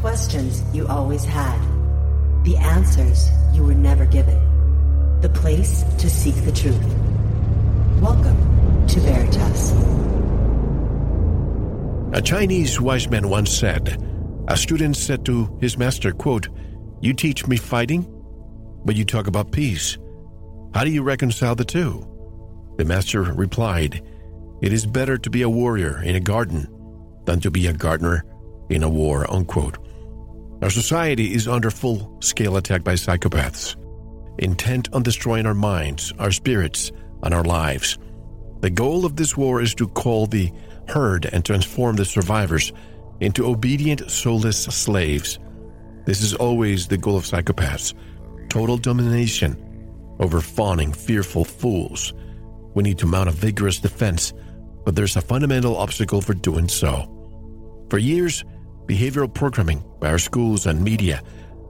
Questions you always had. The answers you were never given. The place to seek the truth. Welcome to Veritas. A Chinese wise man once said, a student said to his master, quote, You teach me fighting, but you talk about peace. How do you reconcile the two? The master replied, It is better to be a warrior in a garden than to be a gardener in a war. Unquote. Our society is under full scale attack by psychopaths, intent on destroying our minds, our spirits, and our lives. The goal of this war is to call the herd and transform the survivors into obedient, soulless slaves. This is always the goal of psychopaths total domination over fawning, fearful fools. We need to mount a vigorous defense, but there's a fundamental obstacle for doing so. For years, behavioral programming by our schools and media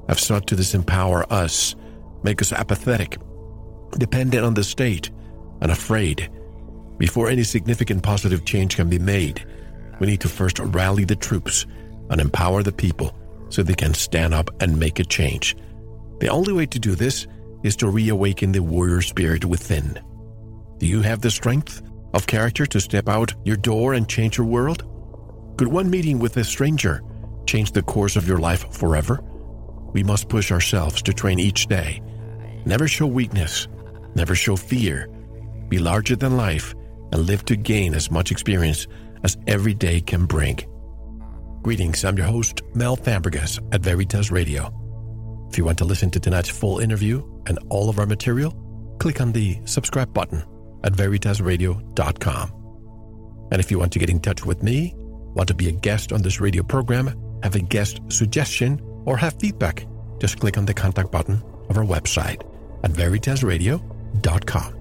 have sought to disempower us, make us apathetic, dependent on the state, and afraid. Before any significant positive change can be made, we need to first rally the troops and empower the people so they can stand up and make a change. The only way to do this is to reawaken the warrior spirit within. Do you have the strength of character to step out your door and change your world? Could one meeting with a stranger change the course of your life forever? We must push ourselves to train each day. Never show weakness, never show fear. Be larger than life and live to gain as much experience as every day can bring. Greetings, I'm your host, Mel Fabregas at Veritas Radio. If you want to listen to tonight's full interview and all of our material, click on the subscribe button at veritasradio.com. And if you want to get in touch with me, want to be a guest on this radio program, have a guest suggestion, or have feedback, just click on the contact button of our website at veritasradio.com.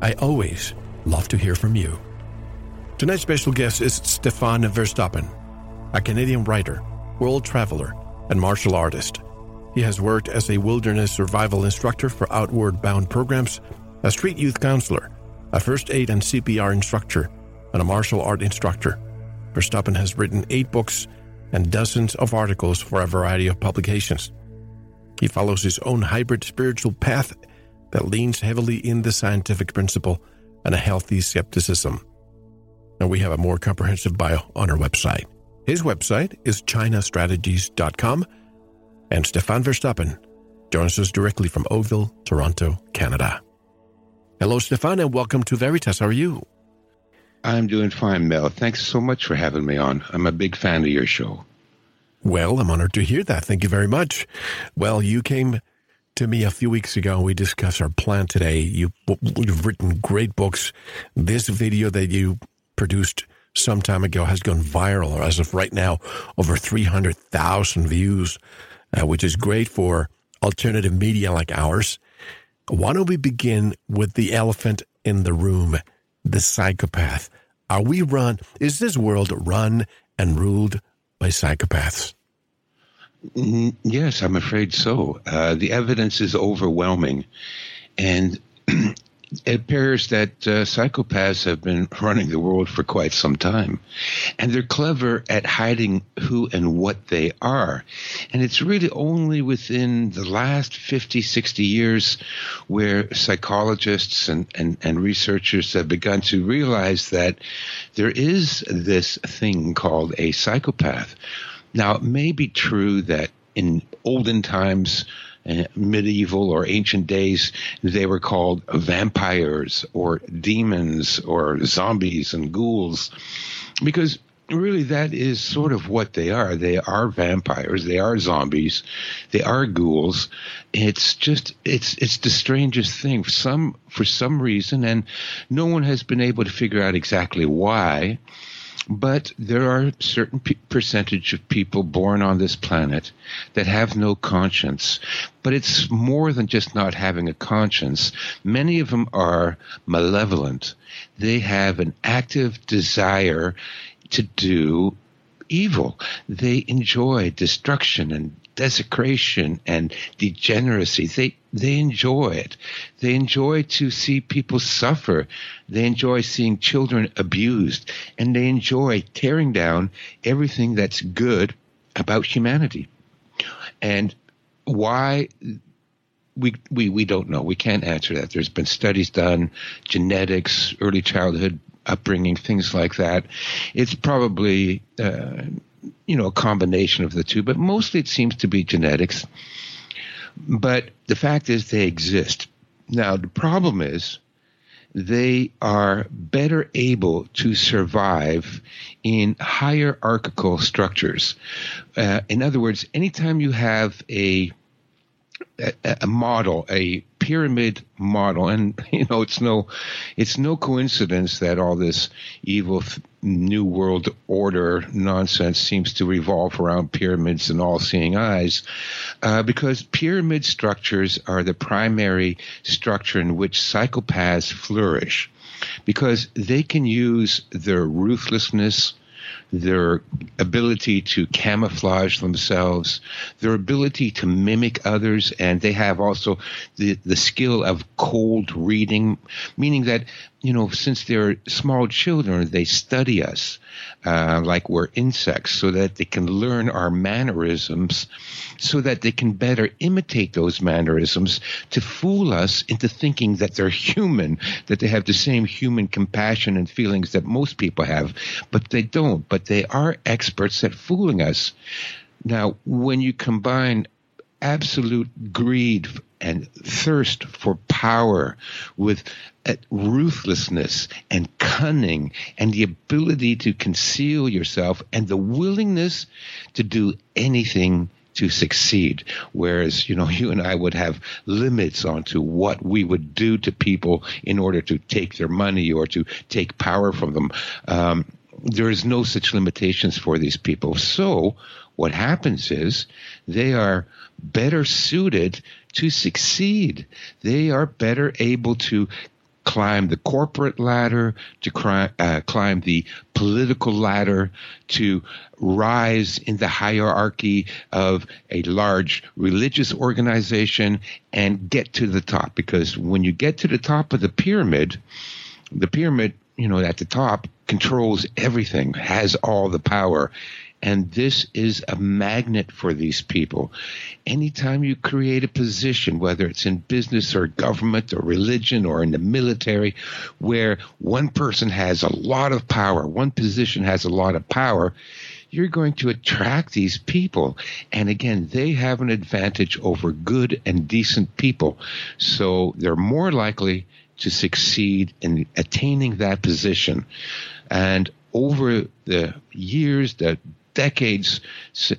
I always love to hear from you. Tonight's special guest is Stefan Verstappen, a Canadian writer, world traveler, and martial artist. He has worked as a wilderness survival instructor for Outward Bound programs, a street youth counselor, a first aid and CPR instructor, and a martial art instructor. Verstappen has written eight books and dozens of articles for a variety of publications. He follows his own hybrid spiritual path that leans heavily in the scientific principle and a healthy skepticism. And we have a more comprehensive bio on our website. His website is chinastrategies.com, and Stefan Verstappen joins us directly from Oakville, Toronto, Canada. Hello, Stefan, and welcome to Veritas. How are you? I'm doing fine, Mel. Thanks so much for having me on. I'm a big fan of your show. Well, I'm honored to hear that. Thank you very much. Well, you came to me a few weeks ago and we discussed our plan today. You, you've written great books. This video that you produced some time ago has gone viral, as of right now, over 300,000 views, uh, which is great for alternative media like ours. Why don't we begin with the elephant in the room, the psychopath? Are we run? Is this world run and ruled by psychopaths? Mm, yes, I'm afraid so. Uh, the evidence is overwhelming. And it appears that uh, psychopaths have been running the world for quite some time. And they're clever at hiding who and what they are. And it's really only within the last 50, 60 years where psychologists and, and, and researchers have begun to realize that there is this thing called a psychopath. Now, it may be true that in olden times, Uh, medieval or ancient days, they were called vampires or demons or zombies and ghouls, because really that is sort of what they are. They are vampires. They are zombies. They are ghouls. It's just it's it's the strangest thing. For some for some reason, and no one has been able to figure out exactly why but there are certain percentage of people born on this planet that have no conscience. But it's more than just not having a conscience. Many of them are malevolent. They have an active desire to do evil. They enjoy destruction and desecration and degeneracy. They they enjoy it. They enjoy to see people suffer. They enjoy seeing children abused, and they enjoy tearing down everything that's good about humanity. And why we, we we don't know. We can't answer that. There's been studies done, genetics, early childhood upbringing, things like that. It's probably uh, you know a combination of the two, but mostly it seems to be genetics. But the fact is, they exist. Now the problem is they are better able to survive in hierarchical structures. Uh, in other words, anytime you have a a, a model, a pyramid model, and you know it's no, it's no coincidence that all this evil new world order nonsense seems to revolve around pyramids and all-seeing eyes, uh, because pyramid structures are the primary structure in which psychopaths flourish, because they can use their ruthlessness their ability to camouflage themselves, their ability to mimic others, and they have also the, the skill of cold reading, meaning that, you know, since they're small children, they study us uh, like we're insects so that they can learn our mannerisms so that they can better imitate those mannerisms to fool us into thinking that they're human, that they have the same human compassion and feelings that most people have, but they don't. But they are experts at fooling us. Now, when you combine absolute greed and thirst for power with uh, ruthlessness and cunning and the ability to conceal yourself and the willingness to do anything to succeed. Whereas, you know, you and I would have limits onto what we would do to people in order to take their money or to take power from them. Um, there is no such limitations for these people. So what happens is they are better suited to succeed. They are better able to climb the corporate ladder, to uh, climb the political ladder, to rise in the hierarchy of a large religious organization and get to the top. Because when you get to the top of the pyramid, the pyramid, you know, at the top controls everything, has all the power. And this is a magnet for these people. Anytime you create a position, whether it's in business or government or religion or in the military, where one person has a lot of power, one position has a lot of power, you're going to attract these people. And again, they have an advantage over good and decent people. So they're more likely to succeed in attaining that position. And over the years, the decades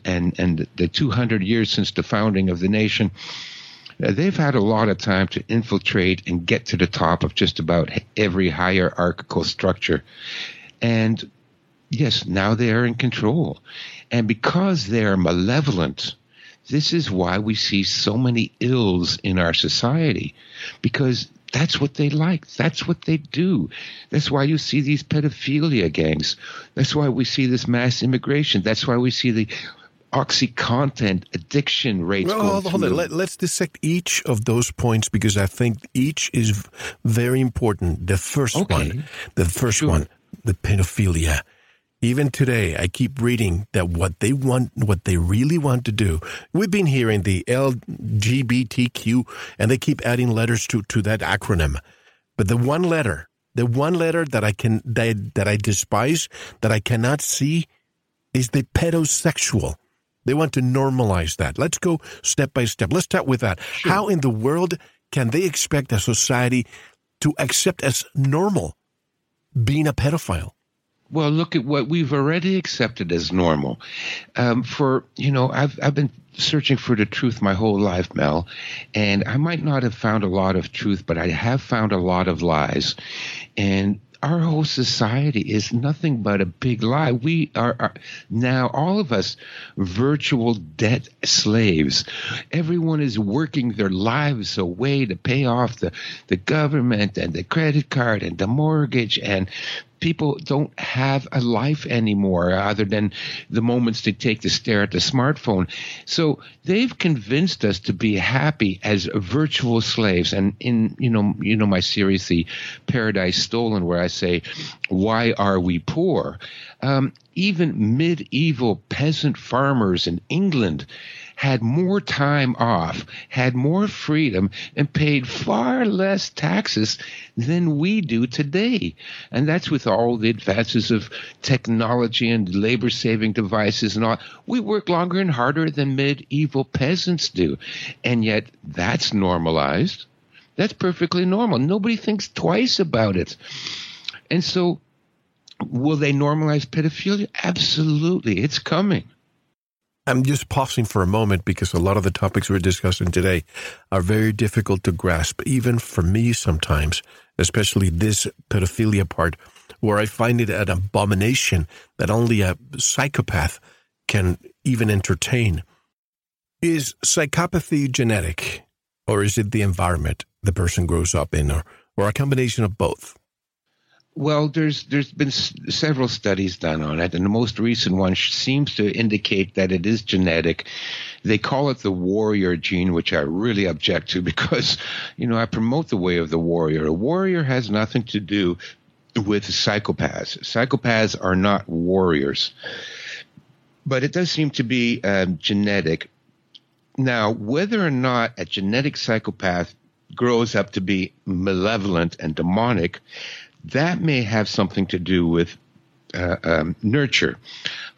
and, and the 200 years since the founding of the nation, uh, they've had a lot of time to infiltrate and get to the top of just about every hierarchical structure. And yes, now they are in control. And because they are malevolent, this is why we see so many ills in our society because that's what they like. That's what they do. That's why you see these pedophilia gangs. That's why we see this mass immigration. That's why we see the OxyContin addiction rates. Well, hold, hold on. Let, us dissect each of those points because I think each is very important. The first okay. one, the first sure. one, the pedophilia even today, I keep reading that what they want, what they really want to do. We've been hearing the LGBTQ, and they keep adding letters to, to that acronym. But the one letter, the one letter that I can that, that I despise, that I cannot see, is the pedosexual. They want to normalize that. Let's go step by step. Let's start with that. Sure. How in the world can they expect a society to accept as normal being a pedophile? Well, look at what we've already accepted as normal. Um, for you know, I've I've been searching for the truth my whole life, Mel, and I might not have found a lot of truth, but I have found a lot of lies, and our whole society is nothing but a big lie. We are, are, now all of us virtual debt slaves. Everyone is working their lives away to pay off the, the government and the credit card and the mortgage and people don't have a life anymore other than the moments they take to stare at the smartphone. So they've convinced us to be happy as virtual slaves. And in you know you know my series, The Paradise Stolen, where I say, why are we poor? Um, even medieval peasant farmers in England had more time off, had more freedom, and paid far less taxes than we do today. And that's with all the advances of technology and labor saving devices and all. We work longer and harder than medieval peasants do. And yet that's normalized. That's perfectly normal. Nobody thinks twice about it. And so, will they normalize pedophilia? Absolutely. It's coming. I'm just pausing for a moment because a lot of the topics we're discussing today are very difficult to grasp, even for me sometimes, especially this pedophilia part, where I find it an abomination that only a psychopath can even entertain. Is psychopathy genetic, or is it the environment the person grows up in, or, or a combination of both? Well, there's there's been s- several studies done on it, and the most recent one seems to indicate that it is genetic. They call it the warrior gene, which I really object to because, you know, I promote the way of the warrior. A warrior has nothing to do with psychopaths. Psychopaths are not warriors, but it does seem to be um, genetic. Now, whether or not a genetic psychopath grows up to be malevolent and demonic that may have something to do with uh, um, nurture.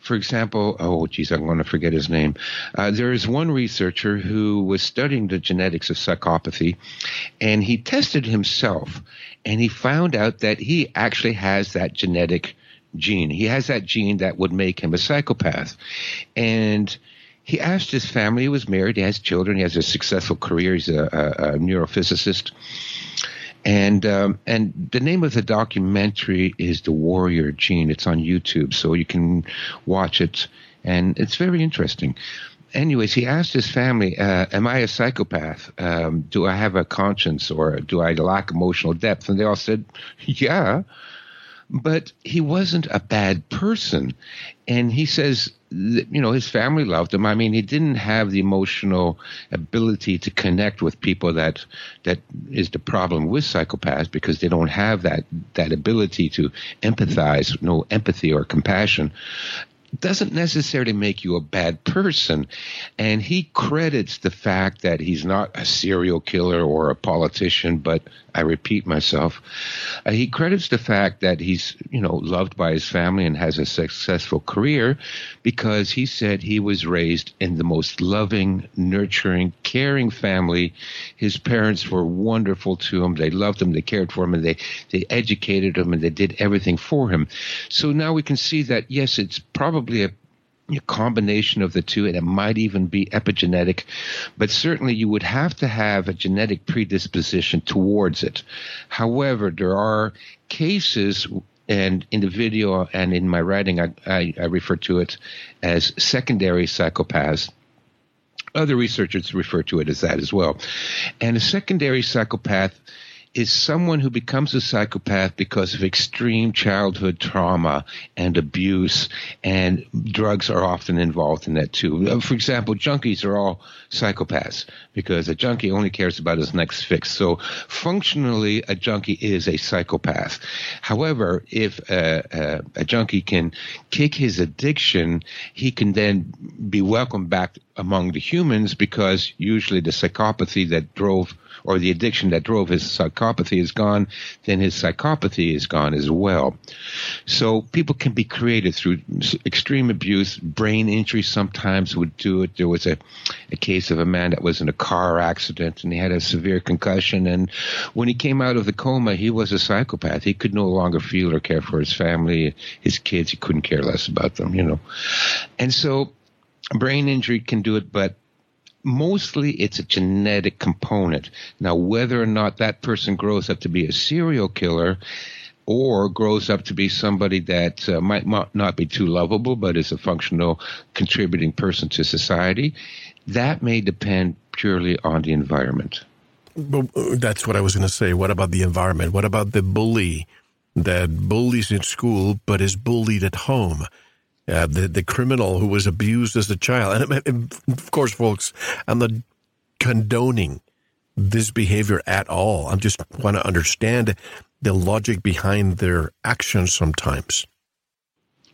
For example, oh geez, I'm going to forget his name. Uh, there is one researcher who was studying the genetics of psychopathy, and he tested himself, and he found out that he actually has that genetic gene. He has that gene that would make him a psychopath, and he asked his family. He was married. He has children. He has a successful career. He's a, a, a neurophysicist and um, and the name of the documentary is The Warrior Gene. It's on YouTube, so you can watch it, and it's very interesting. Anyways, he asked his family, uh, "Am I a psychopath? Um, do I have a conscience, or do I lack emotional depth?" And they all said, "Yeah." But he wasn't a bad person, and he says you know his family loved him. I mean he didn't have the emotional ability to connect with people that that is the problem with psychopaths because they don't have that that ability to empathize no empathy or compassion doesn't necessarily make you a bad person. And he credits the fact that he's not a serial killer or a politician, but I repeat myself, uh, he credits the fact that he's, you know, loved by his family and has a successful career because he said he was raised in the most loving, nurturing, caring family. His parents were wonderful to him. They loved him. They cared for him and they, they educated him and they did everything for him. So now we can see that, yes, it's probably probably a a combination of the two, and it might even be epigenetic, but certainly you would have to have a genetic predisposition towards it. However, there are cases, and in the video and in my writing, I, I, I refer to it as secondary psychopaths. Other researchers refer to it as that as well. And a secondary psychopath is someone who becomes a psychopath because of extreme childhood trauma and abuse, and drugs are often involved in that too. Uh, for example, junkies are all psychopaths because a junkie only cares about his next fix. So functionally, a junkie is a psychopath. However, if a, a, a junkie can kick his addiction, he can then be welcomed back among the humans because usually the psychopathy that drove or the addiction that drove his psychopathy is gone, then his psychopathy is gone as well. So people can be created through extreme abuse. Brain injury sometimes would do it. There was a, a case of a man that was in a car accident and he had a severe concussion. And when he came out of the coma, he was a psychopath. He could no longer feel or care for his family, his kids. He couldn't care less about them, you know. And so brain injury can do it, but mostly it's a genetic component. Now, whether or not that person grows up to be a serial killer or grows up to be somebody that uh, might not be too lovable, but is a functional, contributing person to society, that may depend purely on the environment. But uh, that's what I was going to say. What about the environment? What about the bully that bullies in school but is bullied at home. Uh, the the criminal who was abused as a child, and, and of course, folks, I'm not condoning this behavior at all. I just want to understand the logic behind their actions sometimes.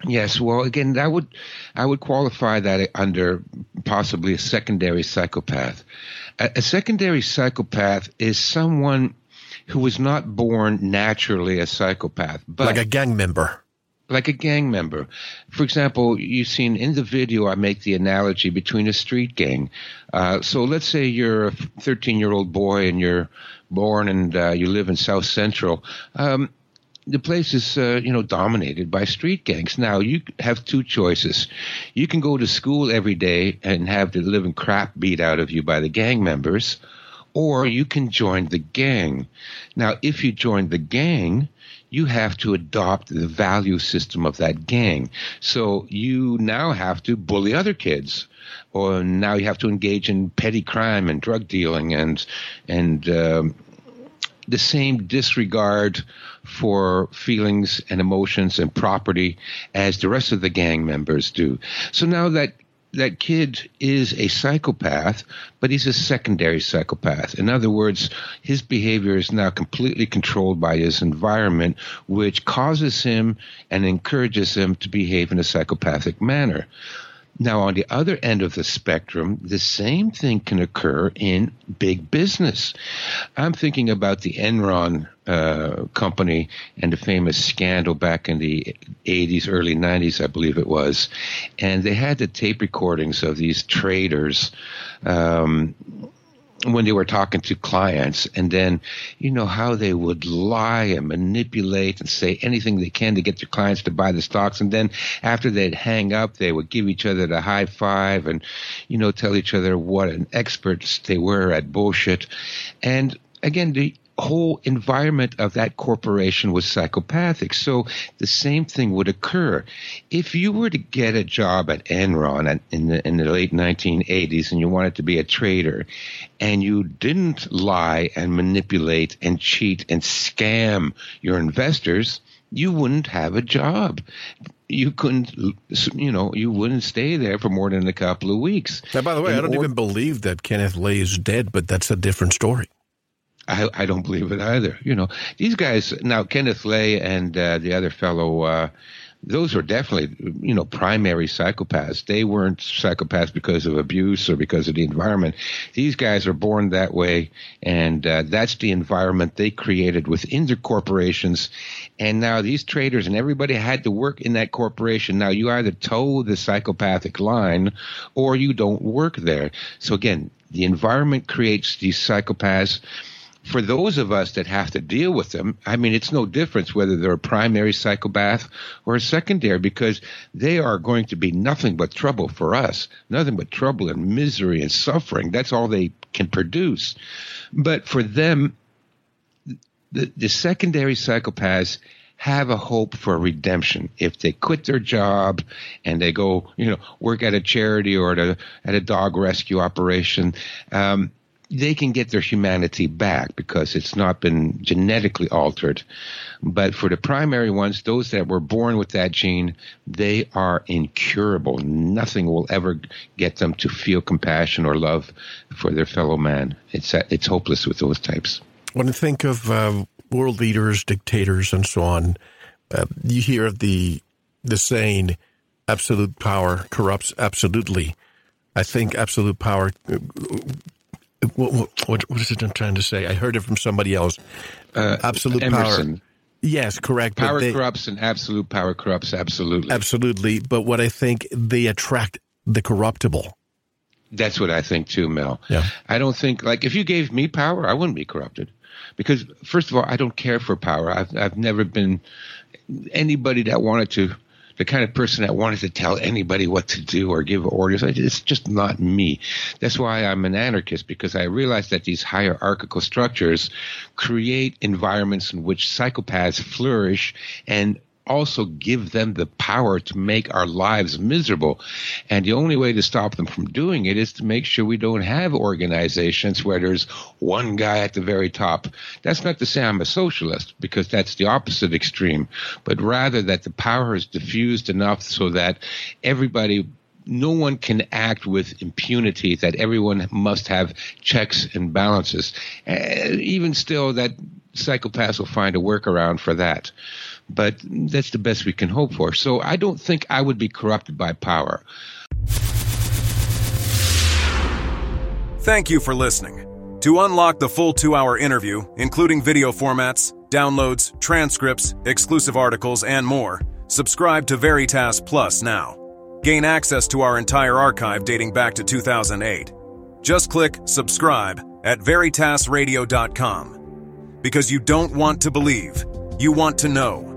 Yes, well, again, I would I would qualify that under possibly a secondary psychopath. A, a secondary psychopath is someone who was not born naturally a psychopath, but like a gang member. Like a gang member. For example, you've seen in the video, I make the analogy between a street gang. Uh, so let's say you're a 13 year old boy and you're born and uh, you live in South Central. Um, the place is, uh, you know, dominated by street gangs. Now you have two choices. You can go to school every day and have the living crap beat out of you by the gang members, or you can join the gang. Now, if you join the gang, you have to adopt the value system of that gang. So you now have to bully other kids, or now you have to engage in petty crime and drug dealing and and um, the same disregard for feelings and emotions and property as the rest of the gang members do. So now that that kid is a psychopath, but he's a secondary psychopath. In other words, his behavior is now completely controlled by his environment, which causes him and encourages him to behave in a psychopathic manner. Now, on the other end of the spectrum, the same thing can occur in big business. I'm thinking about the Enron uh, company and the famous scandal back in the 80s, early 90s, I believe it was. And they had the tape recordings of these traders. Um, when they were talking to clients and then you know how they would lie and manipulate and say anything they can to get their clients to buy the stocks. And then after they'd hang up they would give each other the high five and you know tell each other what an experts they were at bullshit. And again the whole environment of that corporation was psychopathic. So the same thing would occur. If you were to get a job at Enron in the, in the late 1980s and you wanted to be a trader and you didn't lie and manipulate and cheat and scam your investors, you wouldn't have a job you couldn't, you know, you wouldn't stay there for more than a couple of weeks. Now, by the way, In I don't or- even believe that Kenneth Lay is dead, but that's a different story. I, I don't believe it either. You know, these guys now, Kenneth Lay and uh, the other fellow, uh, those were definitely, you know, primary psychopaths. They weren't psychopaths because of abuse or because of the environment. These guys are born that way, and uh, that's the environment they created within their corporations. And now these traders and everybody had to work in that corporation. Now you either toe the psychopathic line or you don't work there. So again, the environment creates these psychopaths for those of us that have to deal with them, I mean, it's no difference whether they're a primary psychopath or a secondary because they are going to be nothing but trouble for us, nothing but trouble and misery and suffering. That's all they can produce. But for them, the, the secondary psychopaths have a hope for redemption if they quit their job and they go, you know, work at a charity or at a at a dog rescue operation. Um, they can get their humanity back because it's not been genetically altered. But for the primary ones, those that were born with that gene, they are incurable. Nothing will ever get them to feel compassion or love for their fellow man. It's it's hopeless with those types. When you think of uh, world leaders, dictators, and so on, uh, you hear the the saying, "Absolute power corrupts absolutely." I think absolute power what, what, what is it I'm trying to say? I heard it from somebody else. Uh, absolute Emerson. power. Yes, correct. Power they, corrupts and absolute power corrupts absolutely. Absolutely. But what I think they attract the corruptible. That's what I think too, Mel. Yeah. I don't think like if you gave me power, I wouldn't be corrupted. Because first of all, I don't care for power. I've I've never been anybody that wanted to the kind of person that wanted to tell anybody what to do or give orders. It's just not me. That's why I'm an anarchist because I realize that these hierarchical structures create environments in which psychopaths flourish and also give them the power to make our lives miserable. And the only way to stop them from doing it is to make sure we don't have organizations where there's one guy at the very top. That's not to say I'm a socialist, because that's the opposite extreme, but rather that the power is diffused enough so that everybody no one can act with impunity, that everyone must have checks and balances. Uh, even still, that psychopaths will find a workaround for that. But that's the best we can hope for. So I don't think I would be corrupted by power. Thank you for listening. To unlock the full two hour interview, including video formats, downloads, transcripts, exclusive articles, and more, subscribe to Veritas Plus now. Gain access to our entire archive dating back to 2008. Just click subscribe at veritasradio.com. Because you don't want to believe, you want to know.